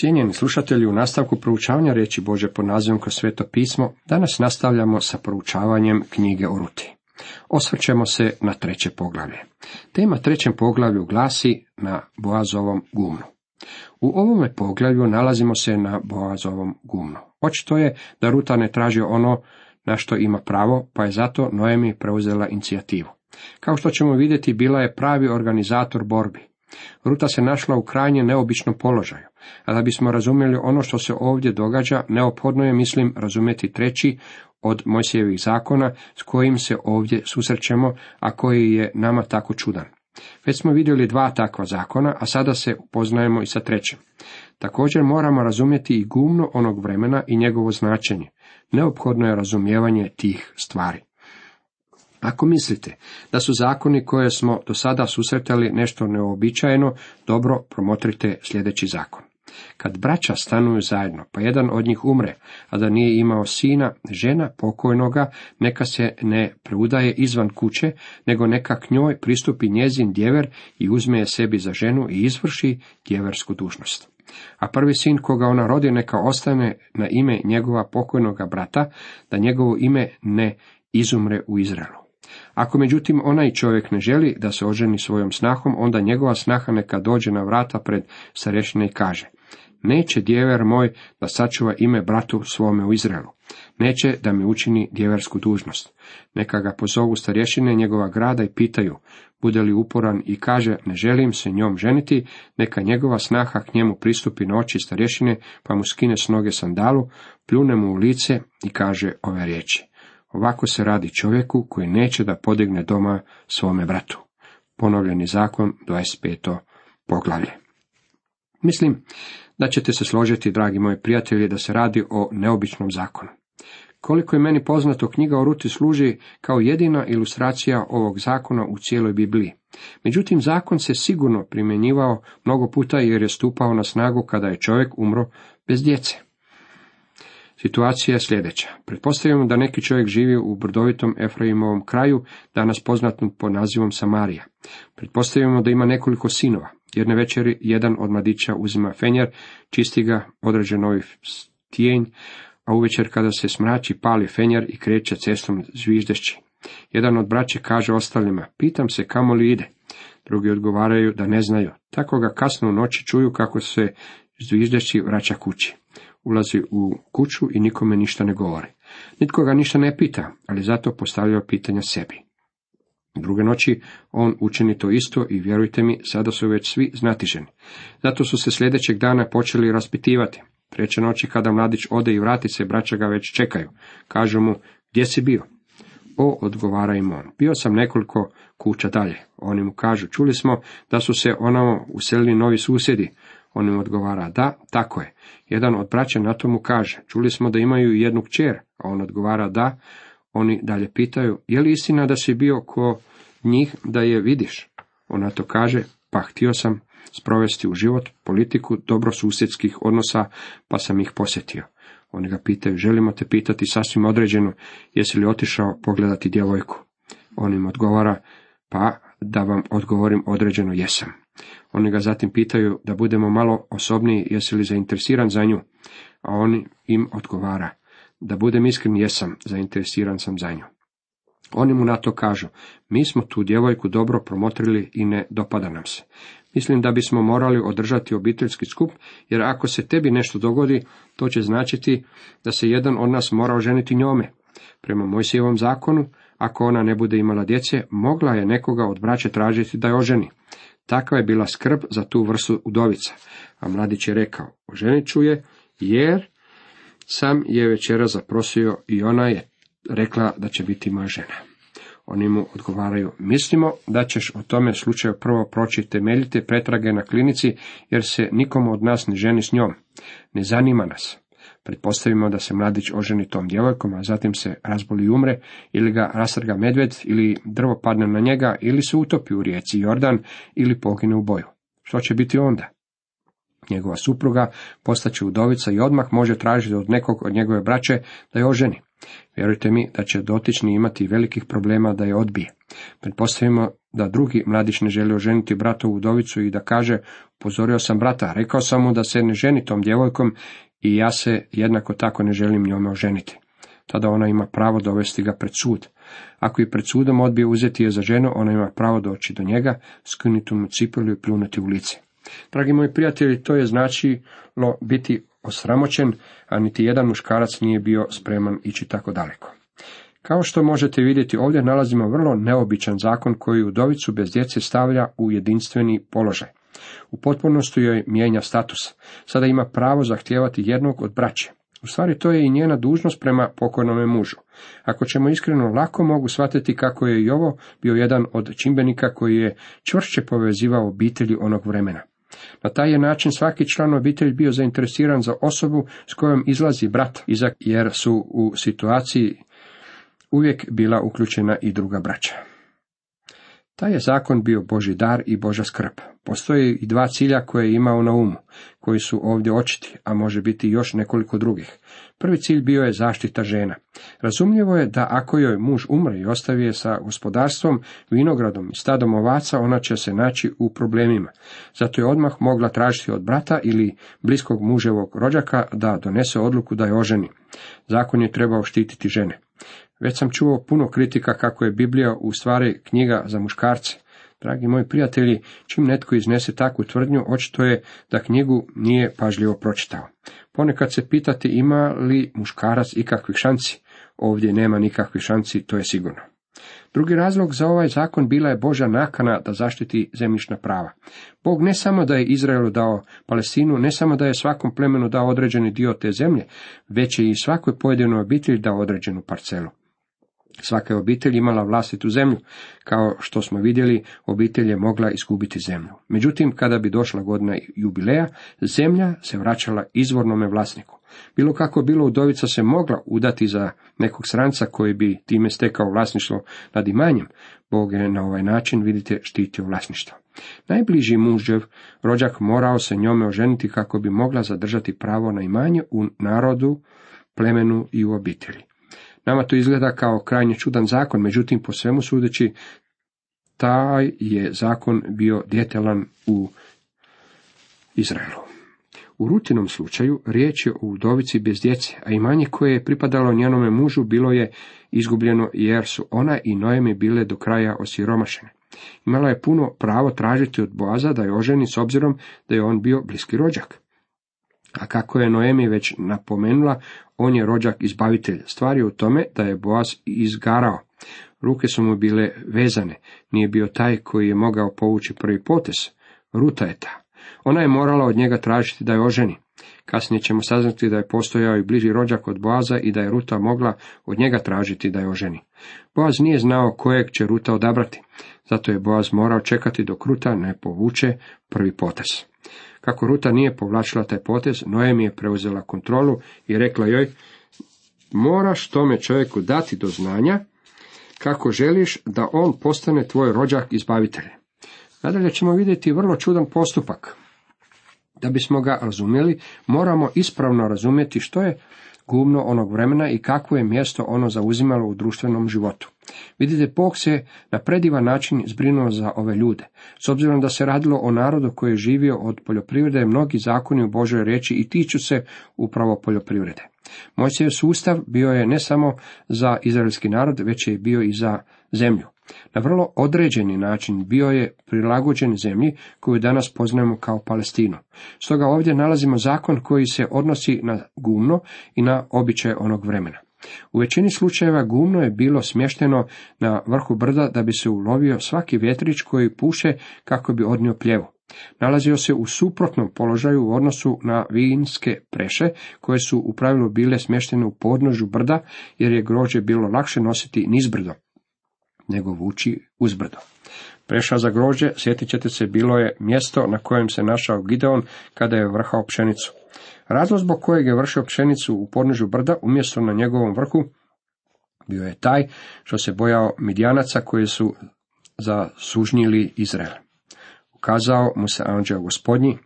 Cijenjeni slušatelji, u nastavku proučavanja riječi Bože pod nazivom kroz sveto pismo, danas nastavljamo sa proučavanjem knjige o Ruti. Osvrćemo se na treće poglavlje. Tema trećem poglavlju glasi na Boazovom gumnu. U ovome poglavlju nalazimo se na Boazovom gumnu. Očito je da Ruta ne traži ono na što ima pravo, pa je zato Noemi preuzela inicijativu. Kao što ćemo vidjeti, bila je pravi organizator borbi. Ruta se našla u krajnje neobičnom položaju, a da bismo razumjeli ono što se ovdje događa, neophodno je, mislim, razumjeti treći od Mojsijevih zakona s kojim se ovdje susrećemo, a koji je nama tako čudan. Već smo vidjeli dva takva zakona, a sada se upoznajemo i sa trećim. Također moramo razumjeti i gumno onog vremena i njegovo značenje. Neophodno je razumijevanje tih stvari. Ako mislite da su zakoni koje smo do sada susretali nešto neobičajeno, dobro promotrite sljedeći zakon. Kad braća stanuju zajedno, pa jedan od njih umre, a da nije imao sina, žena pokojnoga neka se ne preudaje izvan kuće, nego neka k njoj pristupi njezin djever i uzme je sebi za ženu i izvrši djeversku dužnost. A prvi sin koga ona rodi neka ostane na ime njegova pokojnoga brata, da njegovo ime ne izumre u Izraelu. Ako međutim onaj čovjek ne želi da se oženi svojom snahom, onda njegova snaha neka dođe na vrata pred starešine i kaže, neće djever moj da sačuva ime bratu svome u Izraelu. Neće da mi učini djeversku dužnost. Neka ga pozovu starješine njegova grada i pitaju, bude li uporan i kaže, ne želim se njom ženiti, neka njegova snaha k njemu pristupi na oči starješine, pa mu skine s noge sandalu, pljune mu u lice i kaže ove riječi. Ovako se radi čovjeku koji neće da podigne doma svome bratu. Ponovljeni zakon 25. poglavlje. Mislim da ćete se složiti, dragi moji prijatelji, da se radi o neobičnom zakonu. Koliko je meni poznato, knjiga o Ruti služi kao jedina ilustracija ovog zakona u cijeloj Bibliji. Međutim, zakon se sigurno primjenjivao mnogo puta jer je stupao na snagu kada je čovjek umro bez djece. Situacija je sljedeća. Pretpostavljamo da neki čovjek živi u brdovitom Efraimovom kraju, danas poznatom po nazivom Samarija. Pretpostavljamo da ima nekoliko sinova. Jedne večeri jedan od mladića uzima fenjer, čisti ga, određen novi stijenj, a uvečer kada se smrači pali fenjer i kreće cestom zviždešći. Jedan od braće kaže ostalima, pitam se kamo li ide. Drugi odgovaraju da ne znaju. Tako ga kasno u noći čuju kako se zviždeći vraća kući ulazi u kuću i nikome ništa ne govori. Nitko ga ništa ne pita, ali zato postavljao pitanja sebi. Druge noći on učini to isto i vjerujte mi, sada su već svi znatiženi. Zato su se sljedećeg dana počeli raspitivati. Treće noći kada mladić ode i vrati se, braća ga već čekaju. Kažu mu, gdje si bio? O, odgovara im on, bio sam nekoliko kuća dalje. Oni mu kažu, čuli smo da su se onamo uselili novi susjedi. On im odgovara, da, tako je. Jedan od braća na tomu kaže, čuli smo da imaju jednu kćer, a on odgovara, da. Oni dalje pitaju, je li istina da si bio ko njih da je vidiš? On na to kaže, pa htio sam sprovesti u život politiku dobrosusjedskih odnosa, pa sam ih posjetio. Oni ga pitaju, želimo te pitati sasvim određeno, jesi li otišao pogledati djevojku? On im odgovara, pa da vam odgovorim određeno jesam. Oni ga zatim pitaju da budemo malo osobniji, jesi li zainteresiran za nju, a on im odgovara, da budem iskren jesam, zainteresiran sam za nju. Oni mu na to kažu, mi smo tu djevojku dobro promotrili i ne dopada nam se. Mislim da bismo morali održati obiteljski skup, jer ako se tebi nešto dogodi, to će značiti da se jedan od nas mora oženiti njome. Prema Mojsijevom zakonu, ako ona ne bude imala djece, mogla je nekoga od braće tražiti da je oženi. Takva je bila skrb za tu vrstu udovica. A mladić je rekao, oženit ću je, jer sam je večera zaprosio i ona je rekla da će biti moja žena. Oni mu odgovaraju, mislimo da ćeš o tome slučaju prvo proći temeljite pretrage na klinici, jer se nikomu od nas ne ženi s njom. Ne zanima nas. Pretpostavimo da se mladić oženi tom djevojkom, a zatim se razboli i umre, ili ga rastrga medved, ili drvo padne na njega, ili se utopi u rijeci Jordan, ili pogine u boju. Što će biti onda? Njegova supruga postaće udovica i odmah može tražiti od nekog od njegove braće da je oženi. Vjerujte mi da će dotični imati velikih problema da je odbije. Pretpostavimo da drugi mladić ne želi oženiti bratovu udovicu i da kaže, upozorio sam brata, rekao sam mu da se ne ženi tom djevojkom i ja se jednako tako ne želim njome oženiti. Tada ona ima pravo dovesti ga pred sud. Ako i pred sudom odbije uzeti je za ženu, ona ima pravo doći do njega, skinuti mu cipelu i pljunuti u lice. Dragi moji prijatelji, to je značilo biti osramoćen, a niti jedan muškarac nije bio spreman ići tako daleko. Kao što možete vidjeti, ovdje nalazimo vrlo neobičan zakon koji udovicu bez djece stavlja u jedinstveni položaj. U potpunosti joj mijenja status. Sada ima pravo zahtijevati jednog od braće. U stvari to je i njena dužnost prema pokojnome mužu. Ako ćemo iskreno lako mogu shvatiti kako je i ovo bio jedan od čimbenika koji je čvršće povezivao obitelji onog vremena. Na taj je način svaki član obitelji bio zainteresiran za osobu s kojom izlazi brat, jer su u situaciji uvijek bila uključena i druga braća. Taj je zakon bio Boži dar i Boža skrb. Postoje i dva cilja koje je imao na umu, koji su ovdje očiti, a može biti još nekoliko drugih. Prvi cilj bio je zaštita žena. Razumljivo je da ako joj muž umre i ostavi je sa gospodarstvom, vinogradom i stadom ovaca, ona će se naći u problemima. Zato je odmah mogla tražiti od brata ili bliskog muževog rođaka da donese odluku da je oženi. Zakon je trebao štititi žene. Već sam čuo puno kritika kako je Biblija u stvari knjiga za muškarce. Dragi moji prijatelji, čim netko iznese takvu tvrdnju, očito je da knjigu nije pažljivo pročitao. Ponekad se pitati ima li muškarac ikakvih šanci. Ovdje nema nikakvih šanci, to je sigurno. Drugi razlog za ovaj zakon bila je Božja nakana da zaštiti zemljišna prava. Bog ne samo da je Izraelu dao Palestinu, ne samo da je svakom plemenu dao određeni dio te zemlje, već je i svakoj pojedinoj obitelji dao određenu parcelu. Svaka je obitelj imala vlastitu zemlju, kao što smo vidjeli, obitelj je mogla izgubiti zemlju. Međutim, kada bi došla godina jubileja, zemlja se vraćala izvornome vlasniku. Bilo kako bilo, udovica se mogla udati za nekog stranca koji bi time stekao vlasništvo nad imanjem. Bog je na ovaj način, vidite, štitio vlasništvo. Najbliži mužev rođak morao se njome oženiti kako bi mogla zadržati pravo na imanje u narodu, plemenu i u obitelji. Nama to izgleda kao krajnje čudan zakon, međutim, po svemu sudeći, taj je zakon bio djetelan u Izraelu. U rutinom slučaju riječ je o udovici bez djece, a imanje koje je pripadalo njenome mužu bilo je izgubljeno jer su ona i Noemi bile do kraja osiromašene. Imala je puno pravo tražiti od Boaza da je oženi s obzirom da je on bio bliski rođak. A kako je Noemi već napomenula, on je rođak izbavitelj. Stvar je u tome da je Boaz izgarao. Ruke su mu bile vezane. Nije bio taj koji je mogao povući prvi potez. Ruta je ta. Ona je morala od njega tražiti da je oženi. Kasnije ćemo saznati da je postojao i bliži rođak od Boaza i da je Ruta mogla od njega tražiti da je oženi. Boaz nije znao kojeg će Ruta odabrati. Zato je Boaz morao čekati dok Ruta ne povuče prvi potez. Kako Ruta nije povlačila taj potez, Noemi je preuzela kontrolu i rekla joj, moraš tome čovjeku dati do znanja kako želiš da on postane tvoj rođak izbavitelj. Nadalje ćemo vidjeti vrlo čudan postupak. Da bismo ga razumjeli, moramo ispravno razumjeti što je gumno onog vremena i kakvo je mjesto ono zauzimalo u društvenom životu. Vidite, Bog se na predivan način zbrinuo za ove ljude. S obzirom da se radilo o narodu koji je živio od poljoprivrede, mnogi zakoni u Božoj reći i tiču se upravo poljoprivrede. Mojsijev sustav bio je ne samo za izraelski narod, već je bio i za zemlju. Na vrlo određeni način bio je prilagođen zemlji koju danas poznajemo kao Palestinu. Stoga ovdje nalazimo zakon koji se odnosi na gumno i na običaje onog vremena. U većini slučajeva gumno je bilo smješteno na vrhu brda da bi se ulovio svaki vjetrić koji puše kako bi odnio pljevu. Nalazio se u suprotnom položaju u odnosu na vinske preše, koje su u pravilu bile smještene u podnožu brda, jer je grožđe bilo lakše nositi nizbrdo nego vući uzbrdo. Preša za grožđe, sjetit ćete se, bilo je mjesto na kojem se našao Gideon kada je vrhao pšenicu. Razlog zbog kojeg je vršio pšenicu u podnožju brda umjesto na njegovom vrhu bio je taj što se bojao midjanaca koji su zasužnjili Izrael. Ukazao mu se anđeo gospodnji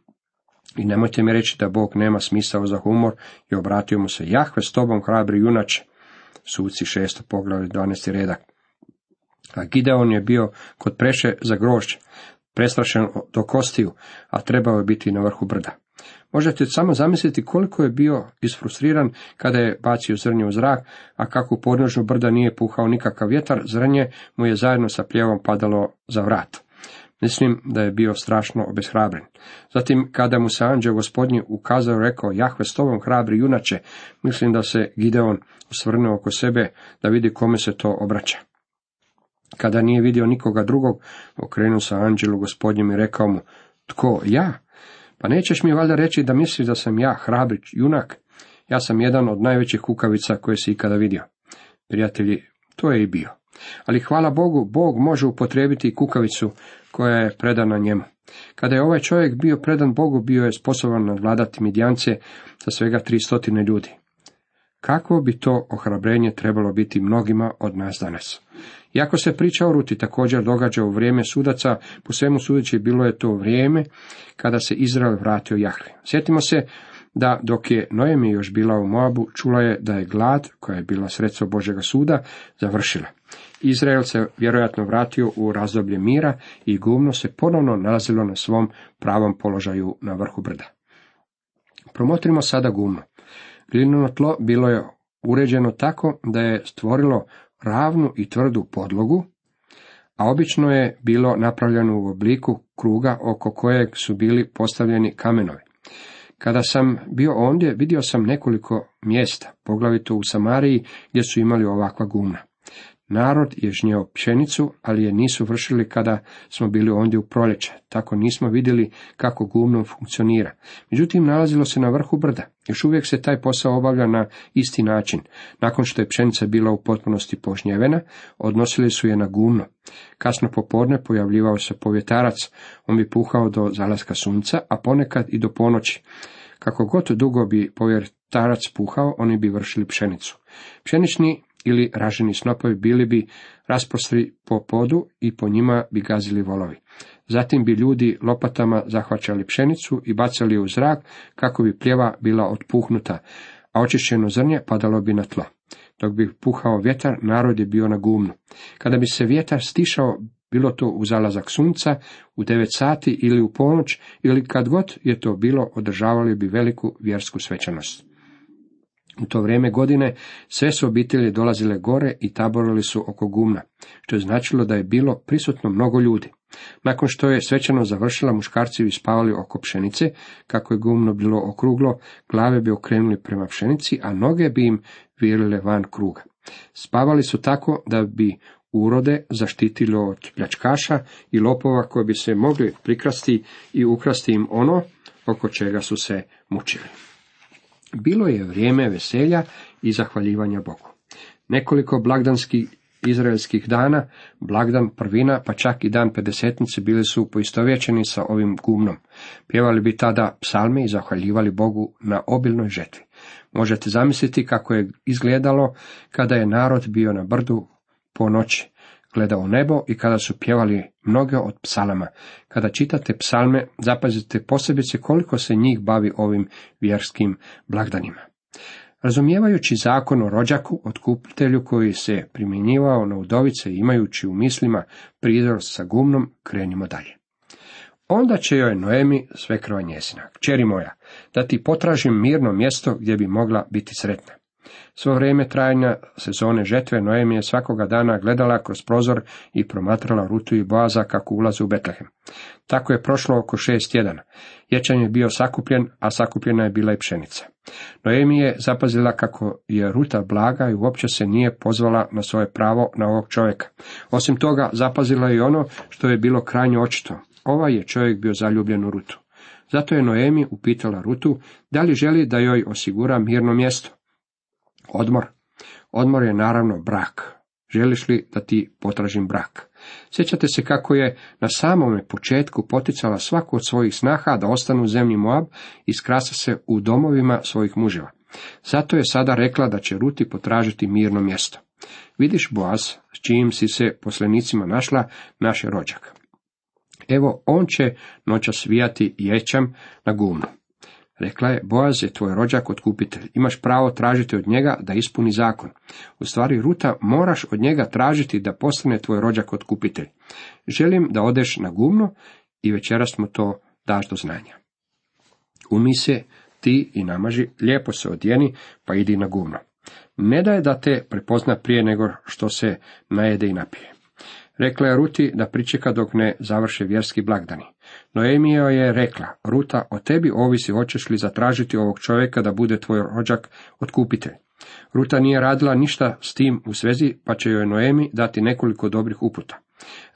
i nemojte mi reći da Bog nema smisao za humor i obratio mu se Jahve s tobom hrabri junače. Suci šesto poglavlje 12. redak. A Gideon je bio kod preše za grožđe, prestrašen do kostiju, a trebao je biti na vrhu brda. Možete samo zamisliti koliko je bio isfrustriran kada je bacio zrnje u zrak, a kako u podnožju brda nije puhao nikakav vjetar, zrnje mu je zajedno sa pljevom padalo za vrat. Mislim da je bio strašno obeshrabren. Zatim, kada mu se anđeo gospodnji ukazao rekao, Jahve s tobom hrabri junače, mislim da se Gideon osvrnuo oko sebe da vidi kome se to obraća. Kada nije vidio nikoga drugog, okrenuo se anđelu gospodnjem i rekao mu, tko, ja? Pa nećeš mi valjda reći da misliš da sam ja hrabrić, junak? Ja sam jedan od najvećih kukavica koje si ikada vidio. Prijatelji, to je i bio. Ali hvala Bogu, Bog može upotrijebiti kukavicu koja je predana njemu. Kada je ovaj čovjek bio predan Bogu, bio je sposoban nadvladati midjance sa svega tri stotine ljudi. Kako bi to ohrabrenje trebalo biti mnogima od nas danas? Iako se priča o Ruti također događa u vrijeme sudaca, po svemu sudeći bilo je to vrijeme kada se Izrael vratio Jahve. Sjetimo se da dok je Noemi još bila u Moabu, čula je da je glad, koja je bila sredstvo Božega suda, završila. Izrael se vjerojatno vratio u razdoblje mira i gumno se ponovno nalazilo na svom pravom položaju na vrhu brda. Promotrimo sada gumno. Glineno tlo bilo je uređeno tako da je stvorilo ravnu i tvrdu podlogu, a obično je bilo napravljeno u obliku kruga oko kojeg su bili postavljeni kamenovi. Kada sam bio ondje, vidio sam nekoliko mjesta, poglavito u Samariji, gdje su imali ovakva gumna. Narod je žnjeo pšenicu, ali je nisu vršili kada smo bili ondje u proljeće, tako nismo vidjeli kako gumno funkcionira. Međutim, nalazilo se na vrhu brda. Još uvijek se taj posao obavlja na isti način. Nakon što je pšenica bila u potpunosti požnjevena, odnosili su je na gumno. Kasno popodne pojavljivao se povjetarac, on bi puhao do zalaska sunca, a ponekad i do ponoći. Kako god dugo bi povjetarac puhao, oni bi vršili pšenicu. Pšenični ili raženi snopovi bili bi rasprostri po podu i po njima bi gazili volovi. Zatim bi ljudi lopatama zahvaćali pšenicu i bacali u zrak kako bi pljeva bila otpuhnuta, a očišćeno zrnje padalo bi na tlo. Dok bi puhao vjetar, narod je bio na gumnu. Kada bi se vjetar stišao, bilo to u zalazak sunca, u devet sati ili u ponoć, ili kad god je to bilo, održavali bi veliku vjersku svečanost. U to vrijeme godine sve su obitelji dolazile gore i taborili su oko gumna, što je značilo da je bilo prisutno mnogo ljudi. Nakon što je svečano završila, muškarci bi spavali oko pšenice, kako je gumno bilo okruglo, glave bi okrenuli prema pšenici, a noge bi im virile van kruga. Spavali su tako da bi urode zaštitili od pljačkaša i lopova koji bi se mogli prikrasti i ukrasti im ono oko čega su se mučili. Bilo je vrijeme veselja i zahvaljivanja Bogu. Nekoliko blagdanskih izraelskih dana, blagdan prvina, pa čak i dan pedesetnice bili su poistovjećeni sa ovim gumnom. Pjevali bi tada psalme i zahvaljivali Bogu na obilnoj žetvi. Možete zamisliti kako je izgledalo kada je narod bio na brdu po noći gledao u nebo i kada su pjevali mnoge od psalama. Kada čitate psalme, zapazite posebice koliko se njih bavi ovim vjerskim blagdanima. Razumijevajući zakon o rođaku, otkupitelju koji se primjenjivao na udovice imajući u mislima prizor sa gumnom, krenimo dalje. Onda će joj Noemi svekrva njezina, kćeri moja, da ti potražim mirno mjesto gdje bi mogla biti sretna. Svo vrijeme trajanja sezone žetve Noemi je svakoga dana gledala kroz prozor i promatrala Rutu i Boaza kako ulaze u Betlehem. Tako je prošlo oko šest tjedana. Ječan je bio sakupljen, a sakupljena je bila i pšenica. Noemi je zapazila kako je Ruta blaga i uopće se nije pozvala na svoje pravo na ovog čovjeka. Osim toga, zapazila je i ono što je bilo krajnje očito. Ovaj je čovjek bio zaljubljen u Rutu. Zato je Noemi upitala Rutu da li želi da joj osigura mirno mjesto. Odmor. Odmor je naravno brak. Želiš li da ti potražim brak? Sjećate se kako je na samome početku poticala svaku od svojih snaha da ostanu u zemlji Moab i skrasa se u domovima svojih muževa. Zato je sada rekla da će Ruti potražiti mirno mjesto. Vidiš, Boaz, s čijim si se poslenicima našla, naš je rođak. Evo, on će noća svijati ječam na gumnu. Rekla je, Boaz je tvoj rođak otkupitelj, imaš pravo tražiti od njega da ispuni zakon. U stvari, Ruta, moraš od njega tražiti da postane tvoj rođak otkupitelj. Želim da odeš na gumno i večeras mu to daš do znanja. Umi se, ti i namaži, lijepo se odjeni, pa idi na gumno. Ne daj da te prepozna prije nego što se najede i napije. Rekla je Ruti da pričeka dok ne završe vjerski blagdani. Noemija je rekla, Ruta, o tebi ovisi hoćeš li zatražiti ovog čovjeka da bude tvoj rođak otkupitelj. Ruta nije radila ništa s tim u svezi, pa će joj Noemi dati nekoliko dobrih uputa.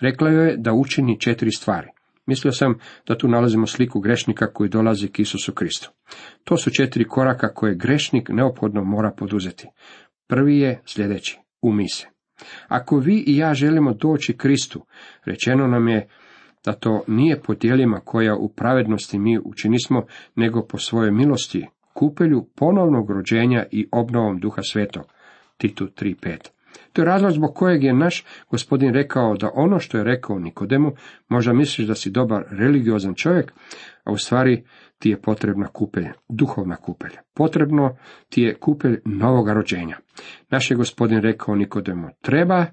Rekla joj je da učini četiri stvari. Mislio sam da tu nalazimo sliku grešnika koji dolazi k Isusu Kristu. To su četiri koraka koje grešnik neophodno mora poduzeti. Prvi je sljedeći, umi. Ako vi i ja želimo doći Kristu, rečeno nam je da to nije po dijelima koja u pravednosti mi učinismo, nego po svojoj milosti, kupelju ponovnog rođenja i obnovom duha svetog. Titu 3.5. To je razlog zbog kojeg je naš gospodin rekao da ono što je rekao Nikodemu, možda misliš da si dobar religiozan čovjek, a u stvari ti je potrebna kupelj, duhovna kupelj. Potrebno ti je kupelj novoga rođenja. Naš je gospodin rekao Nikodemu, treba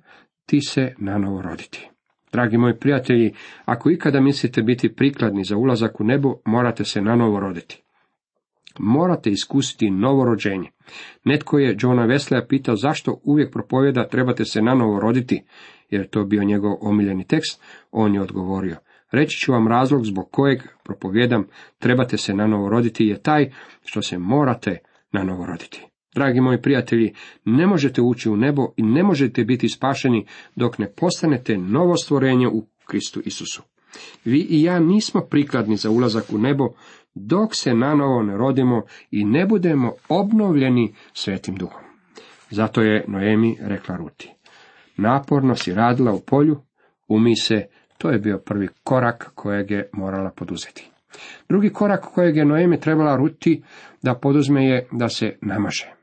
ti se na novo roditi. Dragi moji prijatelji, ako ikada mislite biti prikladni za ulazak u nebo, morate se na novo roditi. Morate iskusiti novo rođenje. Netko je Johna Wesleya pitao zašto uvijek propovjeda trebate se na novo roditi, jer je to bio njegov omiljeni tekst. On je odgovorio, reći ću vam razlog zbog kojeg propovjedam trebate se na novo roditi je taj što se morate na novo roditi. Dragi moji prijatelji, ne možete ući u nebo i ne možete biti spašeni dok ne postanete novo stvorenje u Kristu Isusu. Vi i ja nismo prikladni za ulazak u nebo dok se nanovo ne rodimo i ne budemo obnovljeni svetim duhom. Zato je Noemi rekla Ruti. Naporno si radila u polju, umi se, to je bio prvi korak kojeg je morala poduzeti. Drugi korak kojeg je Noemi trebala Ruti da poduzme je da se namaže.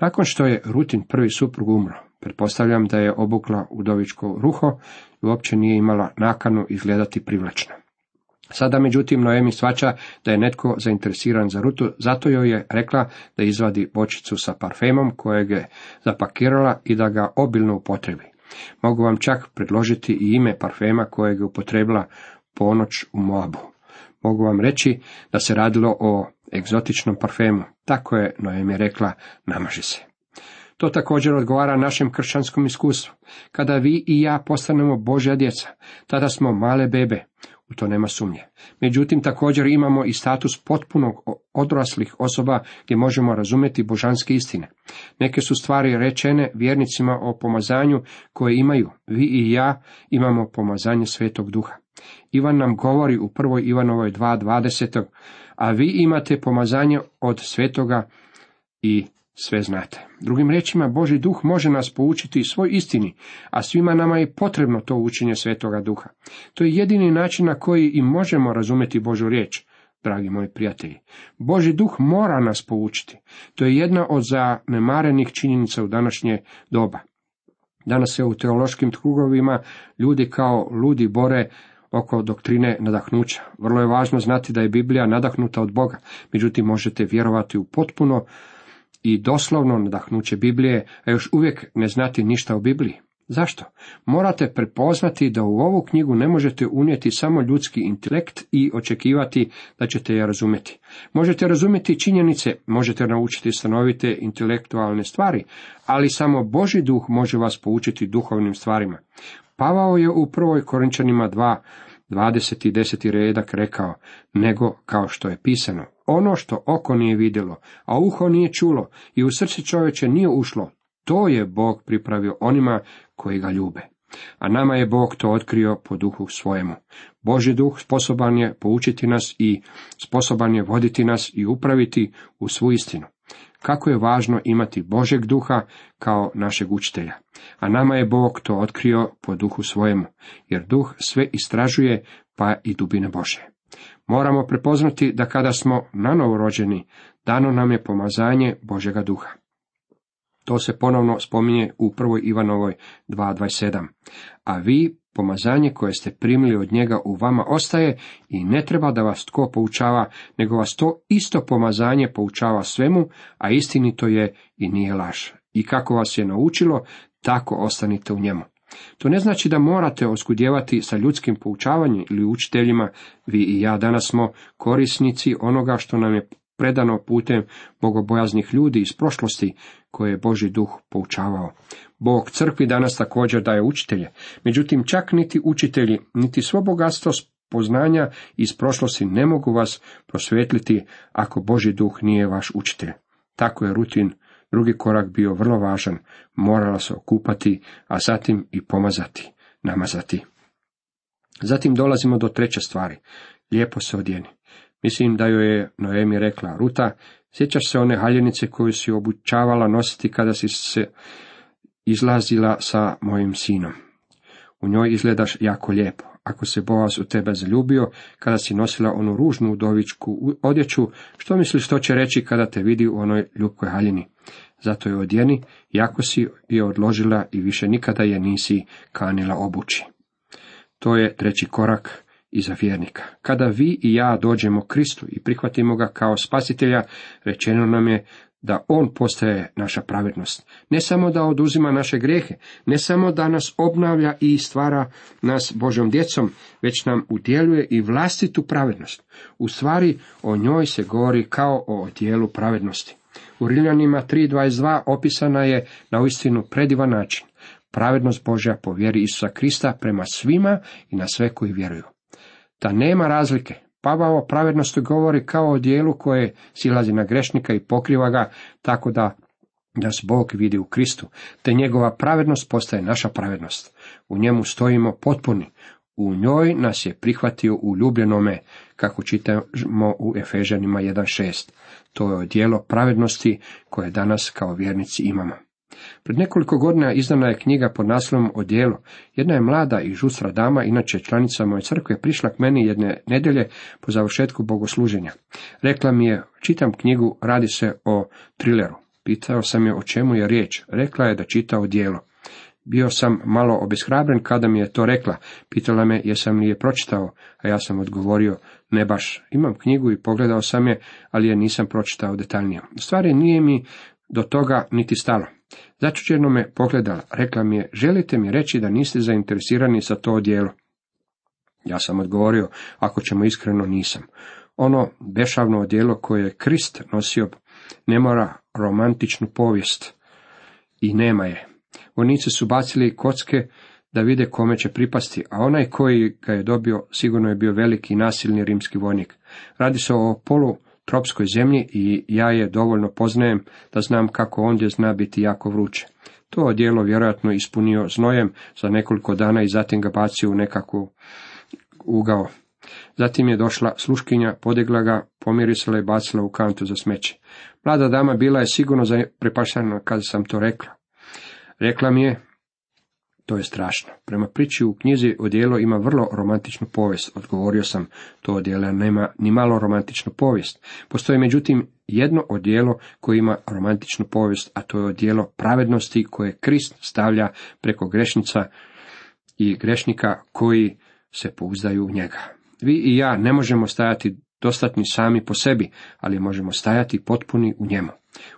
Nakon što je Rutin prvi suprug umro, pretpostavljam da je obukla udovičko ruho i uopće nije imala nakanu izgledati privlačno. Sada međutim Noemi svača da je netko zainteresiran za Rutu, zato joj je rekla da izvadi bočicu sa parfemom kojeg je zapakirala i da ga obilno upotrebi. Mogu vam čak predložiti i ime parfema kojeg je upotrebila ponoć u Moabu. Mogu vam reći da se radilo o egzotičnom parfemu. Tako je Noemi rekla, namaži se. To također odgovara našem kršćanskom iskustvu. Kada vi i ja postanemo Božja djeca, tada smo male bebe, u to nema sumnje. Međutim, također imamo i status potpuno odraslih osoba gdje možemo razumjeti božanske istine. Neke su stvari rečene vjernicima o pomazanju koje imaju. Vi i ja imamo pomazanje svetog duha. Ivan nam govori u prvoj Ivanovoj 2.20. A vi imate pomazanje od svetoga i sve znate. Drugim riječima, Boži duh može nas poučiti svoj istini, a svima nama je potrebno to učenje svetoga duha. To je jedini način na koji i možemo razumjeti Božu riječ, dragi moji prijatelji. Boži duh mora nas poučiti. To je jedna od zanemarenih činjenica u današnje doba. Danas se u teološkim krugovima ljudi kao ludi bore oko doktrine nadahnuća. Vrlo je važno znati da je Biblija nadahnuta od Boga, međutim možete vjerovati u potpuno i doslovno nadahnuće Biblije, a još uvijek ne znati ništa o Bibliji. Zašto? Morate prepoznati da u ovu knjigu ne možete unijeti samo ljudski intelekt i očekivati da ćete je razumjeti. Možete razumjeti činjenice, možete naučiti stanovite intelektualne stvari, ali samo Boži duh može vas poučiti duhovnim stvarima. Pavao je u prvoj Korinčanima 2, 20. i 10. redak rekao, nego kao što je pisano, ono što oko nije vidjelo, a uho nije čulo i u srce čovječe nije ušlo, to je Bog pripravio onima koji ga ljube. A nama je Bog to otkrio po duhu svojemu. Boži duh sposoban je poučiti nas i sposoban je voditi nas i upraviti u svu istinu kako je važno imati Božeg duha kao našeg učitelja. A nama je Bog to otkrio po duhu svojemu, jer duh sve istražuje pa i dubine Bože. Moramo prepoznati da kada smo nanovo rođeni, dano nam je pomazanje Božega duha. To se ponovno spominje u prvoj Ivanovoj 2.27. A vi Pomazanje koje ste primili od njega u vama ostaje i ne treba da vas tko poučava, nego vas to isto pomazanje poučava svemu, a istinito je i nije laž. I kako vas je naučilo, tako ostanite u njemu. To ne znači da morate oskudjevati sa ljudskim poučavanjem ili učiteljima, vi i ja danas smo korisnici onoga što nam je predano putem bogobojaznih ljudi iz prošlosti koje je Boži duh poučavao. Bog crkvi danas također daje učitelje, međutim čak niti učitelji, niti svo bogatstvo poznanja iz prošlosti ne mogu vas prosvjetliti ako Boži duh nije vaš učitelj. Tako je rutin drugi korak bio vrlo važan, morala se okupati, a zatim i pomazati, namazati. Zatim dolazimo do treće stvari, lijepo se odjeni. Mislim da joj je Noemi rekla, Ruta, sjećaš se one haljenice koju si obučavala nositi kada si se izlazila sa mojim sinom. U njoj izgledaš jako lijepo. Ako se Boaz u tebe zaljubio, kada si nosila onu ružnu udovičku odjeću, što misliš što će reći kada te vidi u onoj ljubkoj haljini? Zato je odjeni, jako si je odložila i više nikada je nisi kanila obući. To je treći korak iza vjernika. Kada vi i ja dođemo Kristu i prihvatimo ga kao spasitelja, rečeno nam je da on postaje naša pravednost. Ne samo da oduzima naše grijehe, ne samo da nas obnavlja i stvara nas Božom djecom, već nam udjeljuje i vlastitu pravednost. U stvari o njoj se govori kao o odjelu pravednosti. U Riljanima 3.22 opisana je na uistinu predivan način. Pravednost Božja po vjeri Isusa Krista prema svima i na sve koji vjeruju da nema razlike. Pavao o pravednosti govori kao o dijelu koje silazi na grešnika i pokriva ga, tako da nas Bog vidi u Kristu, te njegova pravednost postaje naša pravednost. U njemu stojimo potpuni, u njoj nas je prihvatio u ljubljenome, kako čitamo u Efežanima 1.6. To je dijelo pravednosti koje danas kao vjernici imamo. Pred nekoliko godina izdana je knjiga pod naslovom o dijelu. Jedna je mlada i žustra dama, inače članica moje crkve, prišla k meni jedne nedelje po završetku bogosluženja. Rekla mi je, čitam knjigu, radi se o trileru. Pitao sam je o čemu je riječ. Rekla je da čita o dijelu. Bio sam malo obeshrabren kada mi je to rekla. Pitala me jesam li je pročitao, a ja sam odgovorio ne baš. Imam knjigu i pogledao sam je, ali je nisam pročitao detaljnije. Stvari nije mi do toga niti stalo. Začuđeno me pogledala, rekla mi je, želite mi reći da niste zainteresirani za to djelo? Ja sam odgovorio, ako ćemo iskreno nisam. Ono bešavno odjelo koje je Krist nosio ne mora romantičnu povijest i nema je. Vojnici su bacili kocke da vide kome će pripasti, a onaj koji ga je dobio sigurno je bio veliki nasilni rimski vojnik. Radi se o polu tropskoj zemlji i ja je dovoljno poznajem da znam kako ondje zna biti jako vruće. To odijelo vjerojatno ispunio znojem za nekoliko dana i zatim ga bacio u nekakvu ugao. Zatim je došla sluškinja, podigla ga, pomirisala i bacila u kantu za smeće. Mlada dama bila je sigurno prepašana kada sam to rekla. Rekla mi je, to je strašno. Prema priči u knjizi odijelo ima vrlo romantičnu povijest. Odgovorio sam, to odijelo nema ni malo romantičnu povijest. Postoji međutim jedno odijelo koje ima romantičnu povijest, a to je odijelo pravednosti koje Krist stavlja preko grešnica i grešnika koji se pouzdaju u njega. Vi i ja ne možemo stajati dostatni sami po sebi, ali možemo stajati potpuni u njemu.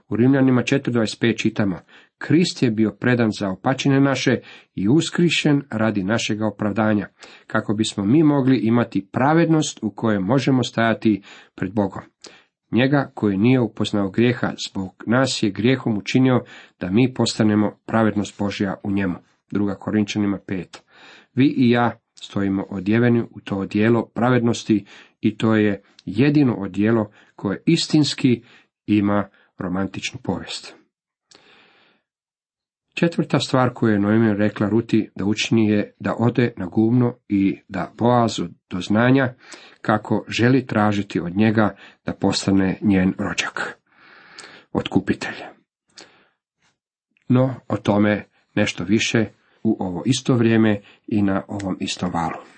U Rimljanima 4.25 čitamo, Krist je bio predan za opačine naše i uskrišen radi našega opravdanja, kako bismo mi mogli imati pravednost u kojoj možemo stajati pred Bogom. Njega koji nije upoznao grijeha, zbog nas je grijehom učinio da mi postanemo pravednost Božja u njemu. Druga Korinčanima 5. Vi i ja stojimo odjeveni u to odijelo pravednosti i to je jedino odijelo koje istinski ima romantičnu povijest. Četvrta stvar koju je Noemi rekla Ruti da učini je da ode na guvno i da Boazu do znanja kako želi tražiti od njega da postane njen rođak, otkupitelj. No, o tome nešto više u ovo isto vrijeme i na ovom istom valu.